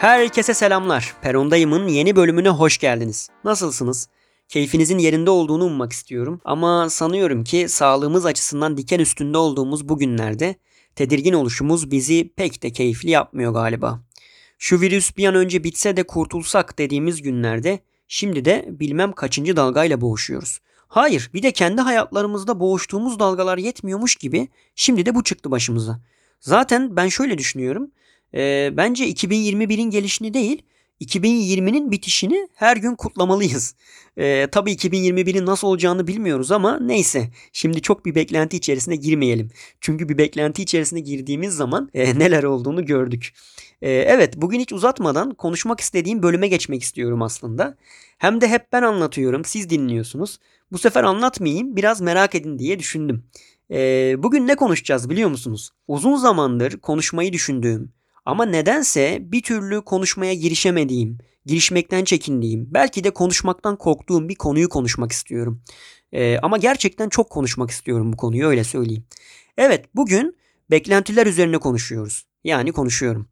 Herkese selamlar. Perondayım'ın yeni bölümüne hoş geldiniz. Nasılsınız? Keyfinizin yerinde olduğunu ummak istiyorum ama sanıyorum ki sağlığımız açısından diken üstünde olduğumuz bu günlerde tedirgin oluşumuz bizi pek de keyifli yapmıyor galiba. Şu virüs bir an önce bitse de kurtulsak dediğimiz günlerde şimdi de bilmem kaçıncı dalgayla boğuşuyoruz. Hayır bir de kendi hayatlarımızda boğuştuğumuz dalgalar yetmiyormuş gibi şimdi de bu çıktı başımıza. Zaten ben şöyle düşünüyorum. E, bence 2021'in gelişini değil 2020'nin bitişini her gün kutlamalıyız. E, tabii 2021'in nasıl olacağını bilmiyoruz ama neyse. Şimdi çok bir beklenti içerisine girmeyelim. Çünkü bir beklenti içerisine girdiğimiz zaman e, neler olduğunu gördük. E, evet bugün hiç uzatmadan konuşmak istediğim bölüme geçmek istiyorum aslında. Hem de hep ben anlatıyorum siz dinliyorsunuz. Bu sefer anlatmayayım biraz merak edin diye düşündüm. E, bugün ne konuşacağız biliyor musunuz? Uzun zamandır konuşmayı düşündüğüm ama nedense bir türlü konuşmaya girişemediğim, girişmekten çekindiğim, belki de konuşmaktan korktuğum bir konuyu konuşmak istiyorum. Ee, ama gerçekten çok konuşmak istiyorum bu konuyu öyle söyleyeyim. Evet bugün beklentiler üzerine konuşuyoruz. Yani konuşuyorum.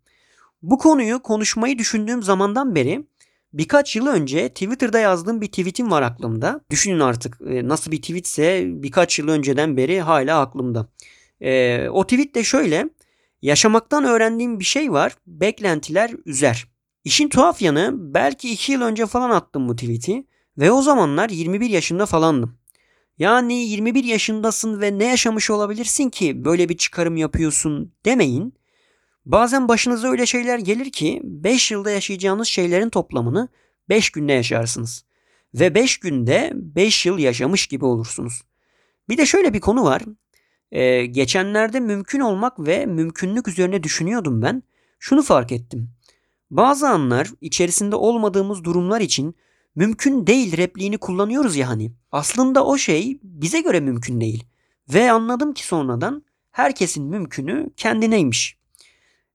Bu konuyu konuşmayı düşündüğüm zamandan beri birkaç yıl önce Twitter'da yazdığım bir tweetim var aklımda. Düşünün artık e, nasıl bir tweetse birkaç yıl önceden beri hala aklımda. Ee, o tweet de şöyle. Yaşamaktan öğrendiğim bir şey var. Beklentiler üzer. İşin tuhaf yanı belki 2 yıl önce falan attım bu tweet'i ve o zamanlar 21 yaşında falandım. Yani 21 yaşındasın ve ne yaşamış olabilirsin ki böyle bir çıkarım yapıyorsun demeyin. Bazen başınıza öyle şeyler gelir ki 5 yılda yaşayacağınız şeylerin toplamını 5 günde yaşarsınız. Ve 5 günde 5 yıl yaşamış gibi olursunuz. Bir de şöyle bir konu var. Ee, geçenlerde mümkün olmak ve mümkünlük üzerine düşünüyordum ben. Şunu fark ettim. Bazı anlar içerisinde olmadığımız durumlar için mümkün değil repliğini kullanıyoruz ya hani. Aslında o şey bize göre mümkün değil. Ve anladım ki sonradan herkesin mümkünü kendineymiş.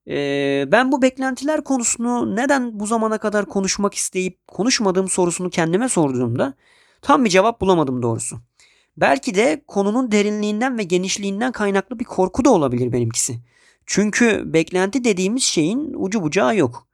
Ee, ben bu beklentiler konusunu neden bu zamana kadar konuşmak isteyip konuşmadığım sorusunu kendime sorduğumda tam bir cevap bulamadım doğrusu. Belki de konunun derinliğinden ve genişliğinden kaynaklı bir korku da olabilir benimkisi. Çünkü beklenti dediğimiz şeyin ucu bucağı yok.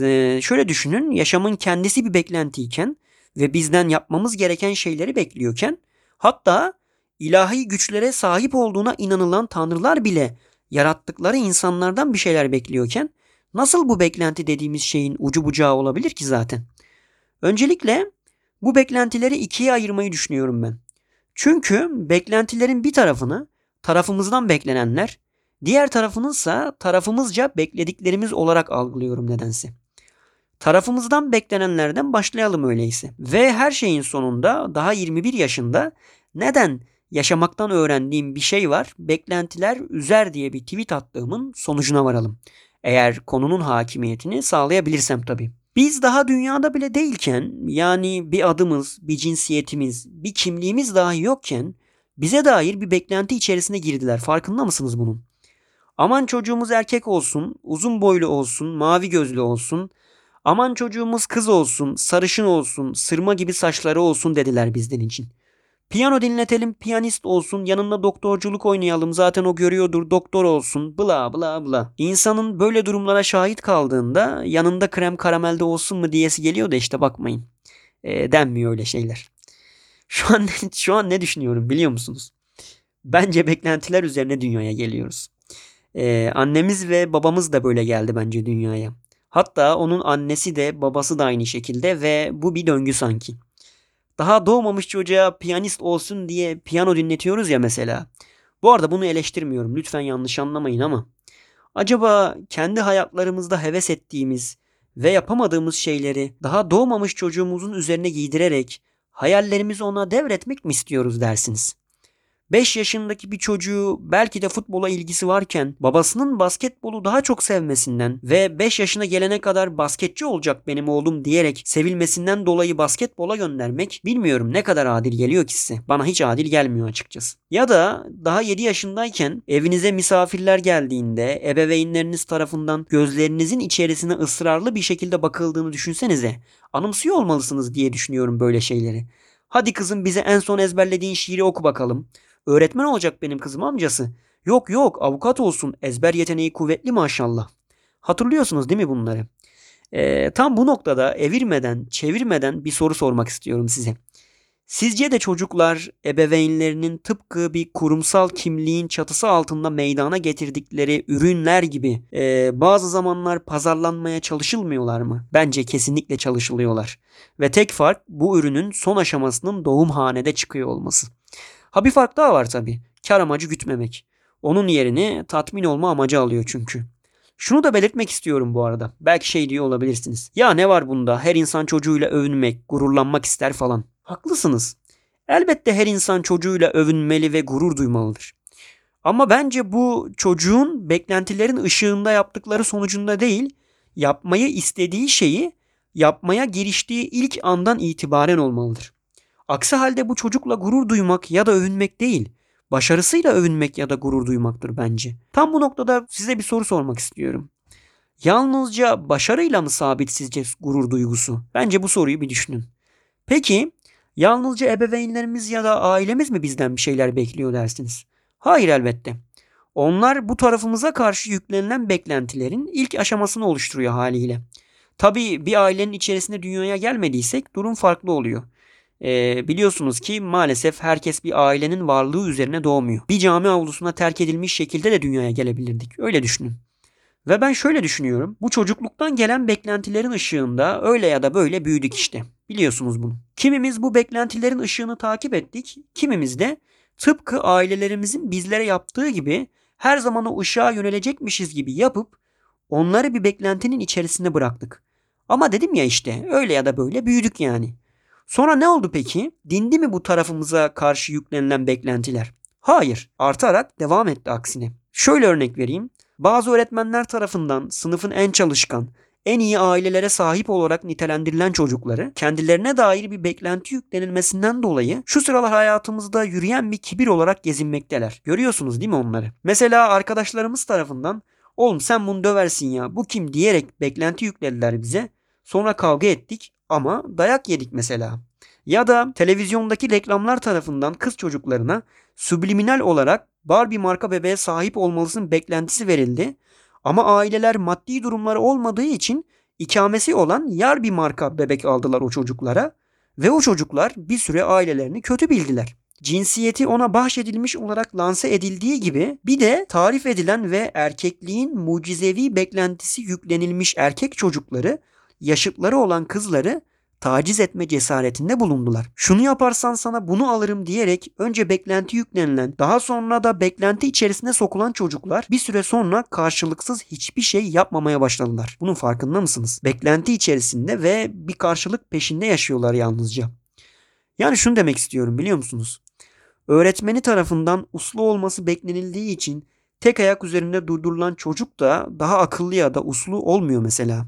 Ee, şöyle düşünün yaşamın kendisi bir beklentiyken ve bizden yapmamız gereken şeyleri bekliyorken hatta ilahi güçlere sahip olduğuna inanılan tanrılar bile yarattıkları insanlardan bir şeyler bekliyorken nasıl bu beklenti dediğimiz şeyin ucu bucağı olabilir ki zaten? Öncelikle bu beklentileri ikiye ayırmayı düşünüyorum ben. Çünkü beklentilerin bir tarafını tarafımızdan beklenenler, diğer tarafınınsa tarafımızca beklediklerimiz olarak algılıyorum nedense. Tarafımızdan beklenenlerden başlayalım öyleyse. Ve her şeyin sonunda daha 21 yaşında neden yaşamaktan öğrendiğim bir şey var, beklentiler üzer diye bir tweet attığımın sonucuna varalım. Eğer konunun hakimiyetini sağlayabilirsem tabii. Biz daha dünyada bile değilken yani bir adımız, bir cinsiyetimiz, bir kimliğimiz dahi yokken bize dair bir beklenti içerisine girdiler. Farkında mısınız bunun? Aman çocuğumuz erkek olsun, uzun boylu olsun, mavi gözlü olsun. Aman çocuğumuz kız olsun, sarışın olsun, sırma gibi saçları olsun dediler bizden için. Piyano dinletelim, piyanist olsun, yanında doktorculuk oynayalım, zaten o görüyordur, doktor olsun, bla bla bla. İnsanın böyle durumlara şahit kaldığında yanında krem karamelde olsun mu diyesi geliyor da işte bakmayın. E, denmiyor öyle şeyler. Şu an, şu an ne düşünüyorum biliyor musunuz? Bence beklentiler üzerine dünyaya geliyoruz. Ee, annemiz ve babamız da böyle geldi bence dünyaya. Hatta onun annesi de babası da aynı şekilde ve bu bir döngü sanki. Daha doğmamış çocuğa piyanist olsun diye piyano dinletiyoruz ya mesela. Bu arada bunu eleştirmiyorum. Lütfen yanlış anlamayın ama. Acaba kendi hayatlarımızda heves ettiğimiz ve yapamadığımız şeyleri daha doğmamış çocuğumuzun üzerine giydirerek hayallerimizi ona devretmek mi istiyoruz dersiniz? 5 yaşındaki bir çocuğu belki de futbola ilgisi varken babasının basketbolu daha çok sevmesinden ve 5 yaşına gelene kadar basketçi olacak benim oğlum diyerek sevilmesinden dolayı basketbola göndermek bilmiyorum ne kadar adil geliyor ki size. Bana hiç adil gelmiyor açıkçası. Ya da daha 7 yaşındayken evinize misafirler geldiğinde ebeveynleriniz tarafından gözlerinizin içerisine ısrarlı bir şekilde bakıldığını düşünsenize. Anımsıyor olmalısınız diye düşünüyorum böyle şeyleri. Hadi kızım bize en son ezberlediğin şiiri oku bakalım. Öğretmen olacak benim kızım amcası. Yok yok avukat olsun ezber yeteneği kuvvetli maşallah. Hatırlıyorsunuz değil mi bunları? Ee, tam bu noktada evirmeden, çevirmeden bir soru sormak istiyorum size. Sizce de çocuklar ebeveynlerinin tıpkı bir kurumsal kimliğin çatısı altında meydana getirdikleri ürünler gibi e, bazı zamanlar pazarlanmaya çalışılmıyorlar mı? Bence kesinlikle çalışılıyorlar. Ve tek fark bu ürünün son aşamasının doğum hanede çıkıyor olması. Ha bir fark daha var tabii. Kar amacı gütmemek. Onun yerini tatmin olma amacı alıyor çünkü. Şunu da belirtmek istiyorum bu arada. Belki şey diyor olabilirsiniz. Ya ne var bunda? Her insan çocuğuyla övünmek, gururlanmak ister falan. Haklısınız. Elbette her insan çocuğuyla övünmeli ve gurur duymalıdır. Ama bence bu çocuğun beklentilerin ışığında yaptıkları sonucunda değil, yapmayı istediği şeyi yapmaya giriştiği ilk andan itibaren olmalıdır. Aksi halde bu çocukla gurur duymak ya da övünmek değil, başarısıyla övünmek ya da gurur duymaktır bence. Tam bu noktada size bir soru sormak istiyorum. Yalnızca başarıyla mı sabit sizce gurur duygusu? Bence bu soruyu bir düşünün. Peki yalnızca ebeveynlerimiz ya da ailemiz mi bizden bir şeyler bekliyor dersiniz? Hayır elbette. Onlar bu tarafımıza karşı yüklenilen beklentilerin ilk aşamasını oluşturuyor haliyle. Tabii bir ailenin içerisinde dünyaya gelmediysek durum farklı oluyor. Ee, biliyorsunuz ki maalesef herkes bir ailenin varlığı üzerine doğmuyor. Bir cami avlusuna terk edilmiş şekilde de dünyaya gelebilirdik. Öyle düşünün. Ve ben şöyle düşünüyorum. Bu çocukluktan gelen beklentilerin ışığında öyle ya da böyle büyüdük işte. Biliyorsunuz bunu. Kimimiz bu beklentilerin ışığını takip ettik. Kimimiz de tıpkı ailelerimizin bizlere yaptığı gibi her zaman o ışığa yönelecekmişiz gibi yapıp onları bir beklentinin içerisine bıraktık. Ama dedim ya işte öyle ya da böyle büyüdük yani. Sonra ne oldu peki? Dindi mi bu tarafımıza karşı yüklenilen beklentiler? Hayır, artarak devam etti aksine. Şöyle örnek vereyim. Bazı öğretmenler tarafından sınıfın en çalışkan, en iyi ailelere sahip olarak nitelendirilen çocukları kendilerine dair bir beklenti yüklenilmesinden dolayı şu sıralar hayatımızda yürüyen bir kibir olarak gezinmekteler. Görüyorsunuz değil mi onları? Mesela arkadaşlarımız tarafından oğlum sen bunu döversin ya bu kim diyerek beklenti yüklediler bize. Sonra kavga ettik ama dayak yedik mesela. Ya da televizyondaki reklamlar tarafından kız çocuklarına subliminal olarak Barbie marka bebeğe sahip olmalısın beklentisi verildi. Ama aileler maddi durumları olmadığı için ikamesi olan yar bir marka bebek aldılar o çocuklara ve o çocuklar bir süre ailelerini kötü bildiler. Cinsiyeti ona bahşedilmiş olarak lanse edildiği gibi bir de tarif edilen ve erkekliğin mucizevi beklentisi yüklenilmiş erkek çocukları yaşıtları olan kızları taciz etme cesaretinde bulundular. Şunu yaparsan sana bunu alırım diyerek önce beklenti yüklenilen daha sonra da beklenti içerisine sokulan çocuklar bir süre sonra karşılıksız hiçbir şey yapmamaya başladılar. Bunun farkında mısınız? Beklenti içerisinde ve bir karşılık peşinde yaşıyorlar yalnızca. Yani şunu demek istiyorum biliyor musunuz? Öğretmeni tarafından uslu olması beklenildiği için tek ayak üzerinde durdurulan çocuk da daha akıllı ya da uslu olmuyor mesela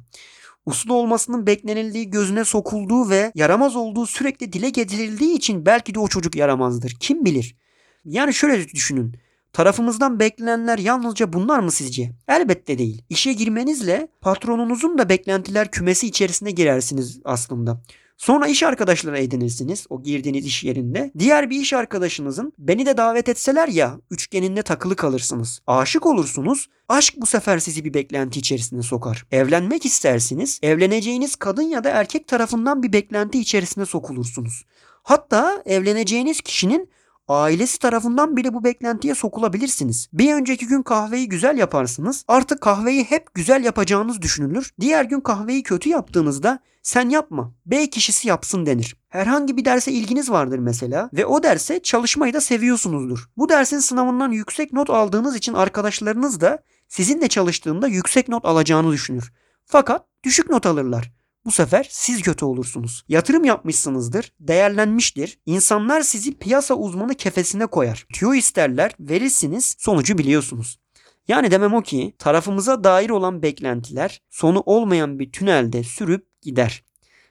uslu olmasının beklenildiği gözüne sokulduğu ve yaramaz olduğu sürekli dile getirildiği için belki de o çocuk yaramazdır. Kim bilir? Yani şöyle düşünün. Tarafımızdan beklenenler yalnızca bunlar mı sizce? Elbette değil. İşe girmenizle patronunuzun da beklentiler kümesi içerisine girersiniz aslında. Sonra iş arkadaşları edinirsiniz o girdiğiniz iş yerinde. Diğer bir iş arkadaşınızın beni de davet etseler ya üçgeninde takılı kalırsınız. Aşık olursunuz. Aşk bu sefer sizi bir beklenti içerisine sokar. Evlenmek istersiniz. Evleneceğiniz kadın ya da erkek tarafından bir beklenti içerisine sokulursunuz. Hatta evleneceğiniz kişinin ailesi tarafından bile bu beklentiye sokulabilirsiniz. Bir önceki gün kahveyi güzel yaparsınız. Artık kahveyi hep güzel yapacağınız düşünülür. Diğer gün kahveyi kötü yaptığınızda sen yapma. B kişisi yapsın denir. Herhangi bir derse ilginiz vardır mesela ve o derse çalışmayı da seviyorsunuzdur. Bu dersin sınavından yüksek not aldığınız için arkadaşlarınız da sizinle çalıştığında yüksek not alacağını düşünür. Fakat düşük not alırlar. Bu sefer siz kötü olursunuz. Yatırım yapmışsınızdır, değerlenmiştir. İnsanlar sizi piyasa uzmanı kefesine koyar. Tüyo isterler, verirsiniz, sonucu biliyorsunuz. Yani demem o ki tarafımıza dair olan beklentiler sonu olmayan bir tünelde sürüp gider.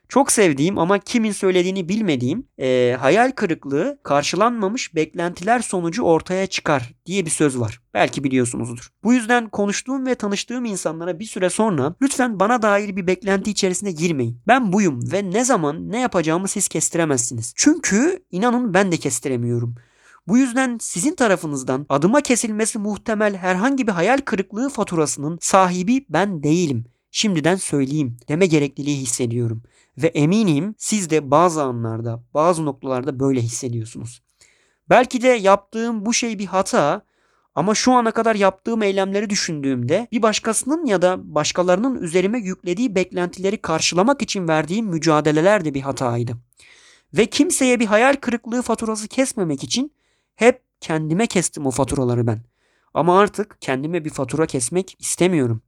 Çok sevdiğim ama kimin söylediğini bilmediğim e, hayal kırıklığı karşılanmamış beklentiler sonucu ortaya çıkar diye bir söz var. Belki biliyorsunuzdur. Bu yüzden konuştuğum ve tanıştığım insanlara bir süre sonra lütfen bana dair bir beklenti içerisine girmeyin. Ben buyum ve ne zaman ne yapacağımı siz kestiremezsiniz. Çünkü inanın ben de kestiremiyorum. Bu yüzden sizin tarafınızdan adıma kesilmesi muhtemel herhangi bir hayal kırıklığı faturasının sahibi ben değilim. şimdiden söyleyeyim deme gerekliliği hissediyorum. Ve eminim siz de bazı anlarda, bazı noktalarda böyle hissediyorsunuz. Belki de yaptığım bu şey bir hata ama şu ana kadar yaptığım eylemleri düşündüğümde bir başkasının ya da başkalarının üzerime yüklediği beklentileri karşılamak için verdiğim mücadeleler de bir hataydı. Ve kimseye bir hayal kırıklığı faturası kesmemek için hep kendime kestim o faturaları ben. Ama artık kendime bir fatura kesmek istemiyorum.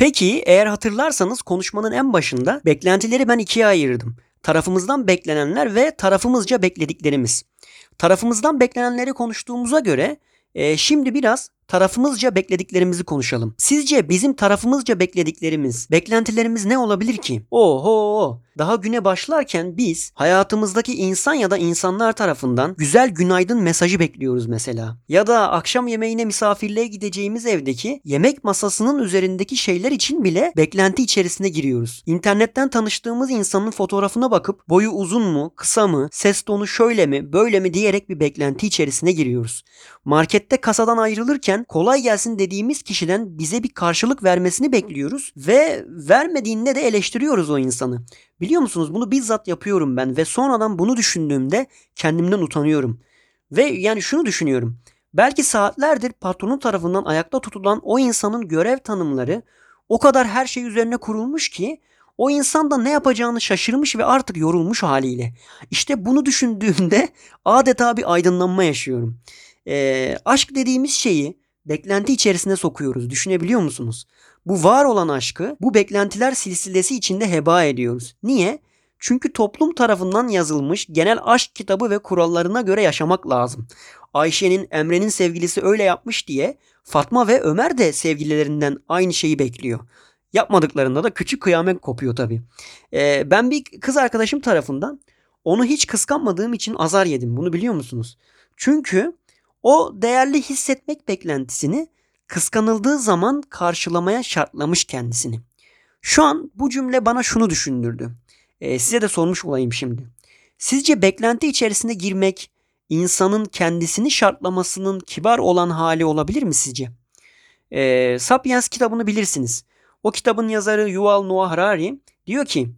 Peki eğer hatırlarsanız konuşmanın en başında beklentileri ben ikiye ayırdım. Tarafımızdan beklenenler ve tarafımızca beklediklerimiz. Tarafımızdan beklenenleri konuştuğumuza göre e, şimdi biraz tarafımızca beklediklerimizi konuşalım. Sizce bizim tarafımızca beklediklerimiz, beklentilerimiz ne olabilir ki? Oho! Daha güne başlarken biz hayatımızdaki insan ya da insanlar tarafından güzel günaydın mesajı bekliyoruz mesela. Ya da akşam yemeğine misafirliğe gideceğimiz evdeki yemek masasının üzerindeki şeyler için bile beklenti içerisine giriyoruz. İnternetten tanıştığımız insanın fotoğrafına bakıp boyu uzun mu, kısa mı, ses tonu şöyle mi, böyle mi diyerek bir beklenti içerisine giriyoruz. Markette kasadan ayrılırken kolay gelsin dediğimiz kişiden bize bir karşılık vermesini bekliyoruz ve vermediğinde de eleştiriyoruz o insanı. Biliyor musunuz bunu bizzat yapıyorum ben ve sonradan bunu düşündüğümde kendimden utanıyorum. Ve yani şunu düşünüyorum. Belki saatlerdir patronun tarafından ayakta tutulan o insanın görev tanımları o kadar her şey üzerine kurulmuş ki o insan da ne yapacağını şaşırmış ve artık yorulmuş haliyle. İşte bunu düşündüğümde adeta bir aydınlanma yaşıyorum. Ee, aşk dediğimiz şeyi beklenti içerisine sokuyoruz. Düşünebiliyor musunuz? Bu var olan aşkı bu beklentiler silsilesi içinde heba ediyoruz. Niye? Çünkü toplum tarafından yazılmış genel aşk kitabı ve kurallarına göre yaşamak lazım. Ayşe'nin Emre'nin sevgilisi öyle yapmış diye Fatma ve Ömer de sevgililerinden aynı şeyi bekliyor. Yapmadıklarında da küçük kıyamet kopuyor tabii. Ee, ben bir kız arkadaşım tarafından onu hiç kıskanmadığım için azar yedim. Bunu biliyor musunuz? Çünkü o değerli hissetmek beklentisini kıskanıldığı zaman karşılamaya şartlamış kendisini. Şu an bu cümle bana şunu düşündürdü. Ee, size de sormuş olayım şimdi. Sizce beklenti içerisine girmek insanın kendisini şartlamasının kibar olan hali olabilir mi sizce? Ee, Sapiens kitabını bilirsiniz. O kitabın yazarı Yuval Noah Harari diyor ki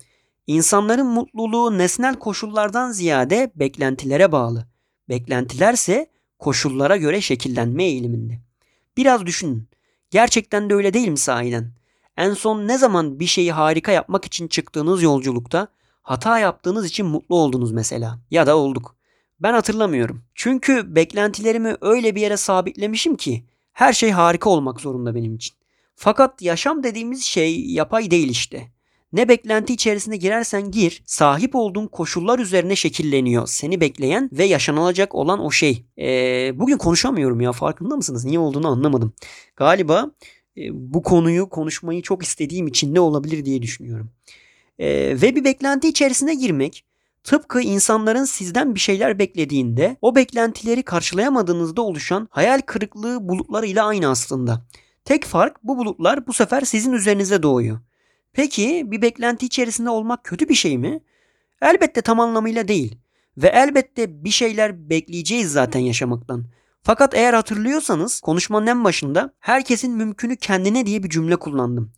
insanların mutluluğu nesnel koşullardan ziyade beklentilere bağlı. Beklentilerse koşullara göre şekillenme eğiliminde. Biraz düşünün. Gerçekten de öyle değil mi sahiden? En son ne zaman bir şeyi harika yapmak için çıktığınız yolculukta hata yaptığınız için mutlu oldunuz mesela? Ya da olduk. Ben hatırlamıyorum. Çünkü beklentilerimi öyle bir yere sabitlemişim ki her şey harika olmak zorunda benim için. Fakat yaşam dediğimiz şey yapay değil işte. Ne beklenti içerisine girersen gir, sahip olduğun koşullar üzerine şekilleniyor seni bekleyen ve yaşanılacak olan o şey. Ee, bugün konuşamıyorum ya farkında mısınız? Niye olduğunu anlamadım. Galiba e, bu konuyu konuşmayı çok istediğim için ne olabilir diye düşünüyorum. Ee, ve bir beklenti içerisine girmek tıpkı insanların sizden bir şeyler beklediğinde o beklentileri karşılayamadığınızda oluşan hayal kırıklığı bulutlarıyla aynı aslında. Tek fark bu bulutlar bu sefer sizin üzerinize doğuyor. Peki bir beklenti içerisinde olmak kötü bir şey mi? Elbette tam anlamıyla değil. Ve elbette bir şeyler bekleyeceğiz zaten yaşamaktan. Fakat eğer hatırlıyorsanız konuşmanın en başında herkesin mümkünü kendine diye bir cümle kullandım.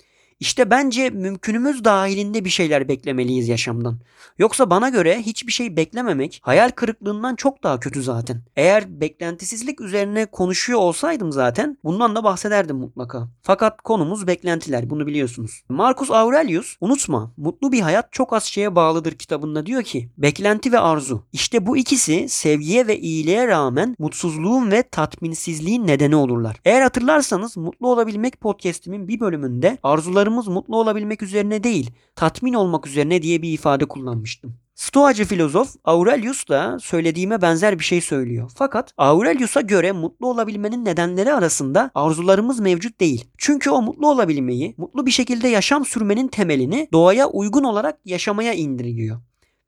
İşte bence mümkünümüz dahilinde bir şeyler beklemeliyiz yaşamdan. Yoksa bana göre hiçbir şey beklememek hayal kırıklığından çok daha kötü zaten. Eğer beklentisizlik üzerine konuşuyor olsaydım zaten bundan da bahsederdim mutlaka. Fakat konumuz beklentiler bunu biliyorsunuz. Marcus Aurelius unutma mutlu bir hayat çok az şeye bağlıdır kitabında diyor ki beklenti ve arzu. İşte bu ikisi sevgiye ve iyiliğe rağmen mutsuzluğun ve tatminsizliğin nedeni olurlar. Eğer hatırlarsanız Mutlu Olabilmek podcastimin bir bölümünde arzularımız Amacımız mutlu olabilmek üzerine değil, tatmin olmak üzerine diye bir ifade kullanmıştım. Stoacı filozof Aurelius da söylediğime benzer bir şey söylüyor. Fakat Aurelius'a göre mutlu olabilmenin nedenleri arasında arzularımız mevcut değil. Çünkü o mutlu olabilmeyi, mutlu bir şekilde yaşam sürmenin temelini doğaya uygun olarak yaşamaya indirgiyor.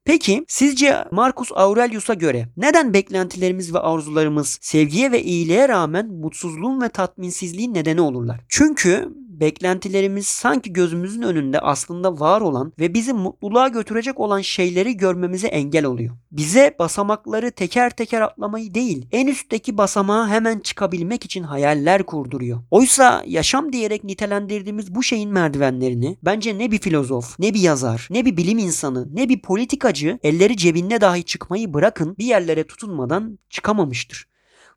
Peki sizce Marcus Aurelius'a göre neden beklentilerimiz ve arzularımız sevgiye ve iyiliğe rağmen mutsuzluğun ve tatminsizliğin nedeni olurlar? Çünkü beklentilerimiz sanki gözümüzün önünde aslında var olan ve bizi mutluluğa götürecek olan şeyleri görmemize engel oluyor. Bize basamakları teker teker atlamayı değil, en üstteki basamağa hemen çıkabilmek için hayaller kurduruyor. Oysa yaşam diyerek nitelendirdiğimiz bu şeyin merdivenlerini bence ne bir filozof, ne bir yazar, ne bir bilim insanı, ne bir politikacı elleri cebinde dahi çıkmayı bırakın bir yerlere tutunmadan çıkamamıştır.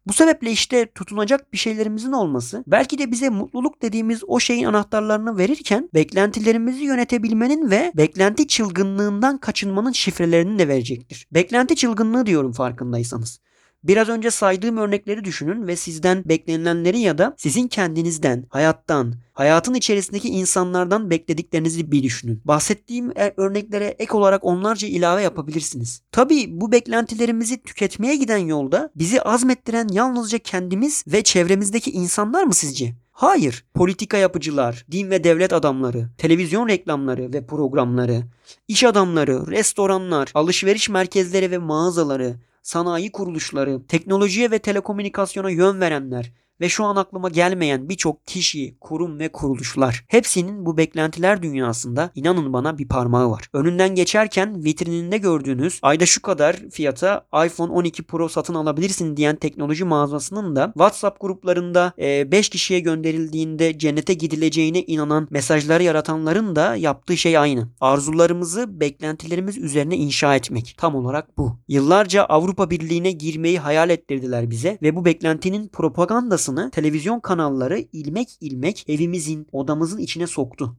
Bu sebeple işte tutunacak bir şeylerimizin olması belki de bize mutluluk dediğimiz o şeyin anahtarlarını verirken beklentilerimizi yönetebilmenin ve beklenti çılgınlığından kaçınmanın şifrelerini de verecektir. Beklenti çılgınlığı diyorum farkındaysanız. Biraz önce saydığım örnekleri düşünün ve sizden beklenilenleri ya da sizin kendinizden, hayattan, hayatın içerisindeki insanlardan beklediklerinizi bir düşünün. Bahsettiğim e, örneklere ek olarak onlarca ilave yapabilirsiniz. Tabii bu beklentilerimizi tüketmeye giden yolda bizi azmettiren yalnızca kendimiz ve çevremizdeki insanlar mı sizce? Hayır. Politika yapıcılar, din ve devlet adamları, televizyon reklamları ve programları, iş adamları, restoranlar, alışveriş merkezleri ve mağazaları, sanayi kuruluşları, teknolojiye ve telekomünikasyona yön verenler ve şu an aklıma gelmeyen birçok kişi, kurum ve kuruluşlar. Hepsinin bu beklentiler dünyasında inanın bana bir parmağı var. Önünden geçerken vitrininde gördüğünüz ayda şu kadar fiyata iPhone 12 Pro satın alabilirsin diyen teknoloji mağazasının da WhatsApp gruplarında 5 e, kişiye gönderildiğinde cennete gidileceğine inanan mesajları yaratanların da yaptığı şey aynı. Arzularımızı beklentilerimiz üzerine inşa etmek. Tam olarak bu. Yıllarca Avrupa Birliği'ne girmeyi hayal ettirdiler bize ve bu beklentinin propagandası sayfasını televizyon kanalları ilmek ilmek evimizin, odamızın içine soktu.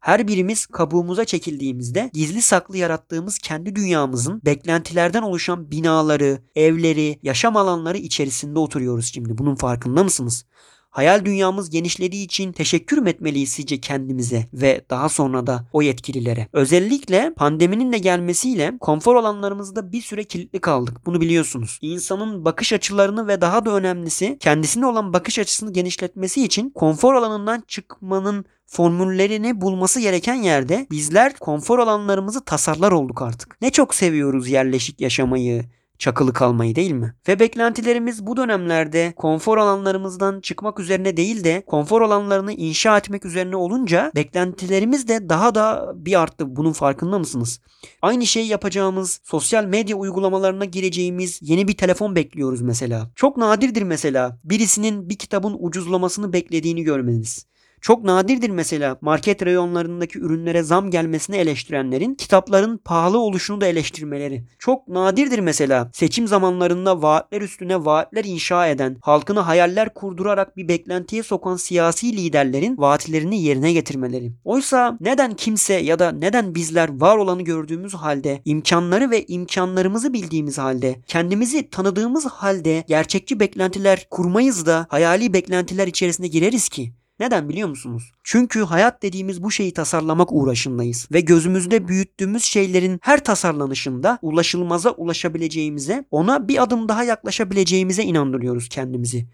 Her birimiz kabuğumuza çekildiğimizde gizli saklı yarattığımız kendi dünyamızın beklentilerden oluşan binaları, evleri, yaşam alanları içerisinde oturuyoruz şimdi. Bunun farkında mısınız? Hayal dünyamız genişlediği için teşekkür etmeliyiz sizce kendimize ve daha sonra da o yetkililere? Özellikle pandeminin de gelmesiyle konfor alanlarımızda bir süre kilitli kaldık. Bunu biliyorsunuz. İnsanın bakış açılarını ve daha da önemlisi kendisine olan bakış açısını genişletmesi için konfor alanından çıkmanın formüllerini bulması gereken yerde bizler konfor alanlarımızı tasarlar olduk artık. Ne çok seviyoruz yerleşik yaşamayı, çakılı kalmayı değil mi? Ve beklentilerimiz bu dönemlerde konfor alanlarımızdan çıkmak üzerine değil de konfor alanlarını inşa etmek üzerine olunca beklentilerimiz de daha da bir arttı. Bunun farkında mısınız? Aynı şeyi yapacağımız sosyal medya uygulamalarına gireceğimiz yeni bir telefon bekliyoruz mesela. Çok nadirdir mesela birisinin bir kitabın ucuzlamasını beklediğini görmeniz. Çok nadirdir mesela market reyonlarındaki ürünlere zam gelmesini eleştirenlerin kitapların pahalı oluşunu da eleştirmeleri. Çok nadirdir mesela seçim zamanlarında vaatler üstüne vaatler inşa eden, halkını hayaller kurdurarak bir beklentiye sokan siyasi liderlerin vaatlerini yerine getirmeleri. Oysa neden kimse ya da neden bizler var olanı gördüğümüz halde, imkanları ve imkanlarımızı bildiğimiz halde, kendimizi tanıdığımız halde gerçekçi beklentiler kurmayız da hayali beklentiler içerisine gireriz ki? Neden biliyor musunuz? Çünkü hayat dediğimiz bu şeyi tasarlamak uğraşındayız ve gözümüzde büyüttüğümüz şeylerin her tasarlanışında ulaşılmaza ulaşabileceğimize, ona bir adım daha yaklaşabileceğimize inandırıyoruz kendimizi.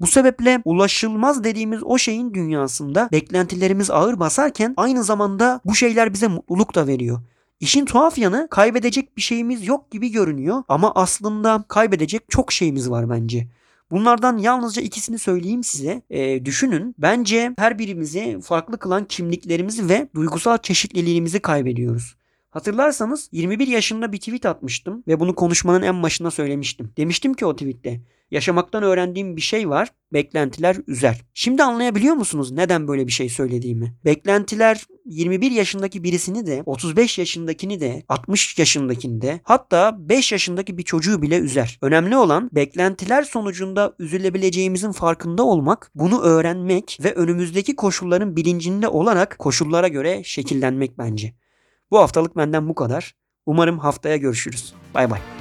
Bu sebeple ulaşılmaz dediğimiz o şeyin dünyasında beklentilerimiz ağır basarken aynı zamanda bu şeyler bize mutluluk da veriyor. İşin tuhaf yanı kaybedecek bir şeyimiz yok gibi görünüyor ama aslında kaybedecek çok şeyimiz var bence. Bunlardan yalnızca ikisini söyleyeyim size. E, düşünün. Bence her birimizi farklı kılan kimliklerimizi ve duygusal çeşitliliğimizi kaybediyoruz. Hatırlarsanız 21 yaşında bir tweet atmıştım ve bunu konuşmanın en başında söylemiştim. Demiştim ki o tweette Yaşamaktan öğrendiğim bir şey var. Beklentiler üzer. Şimdi anlayabiliyor musunuz neden böyle bir şey söylediğimi? Beklentiler 21 yaşındaki birisini de 35 yaşındakini de 60 yaşındakini de hatta 5 yaşındaki bir çocuğu bile üzer. Önemli olan beklentiler sonucunda üzülebileceğimizin farkında olmak, bunu öğrenmek ve önümüzdeki koşulların bilincinde olarak koşullara göre şekillenmek bence. Bu haftalık benden bu kadar. Umarım haftaya görüşürüz. Bay bay.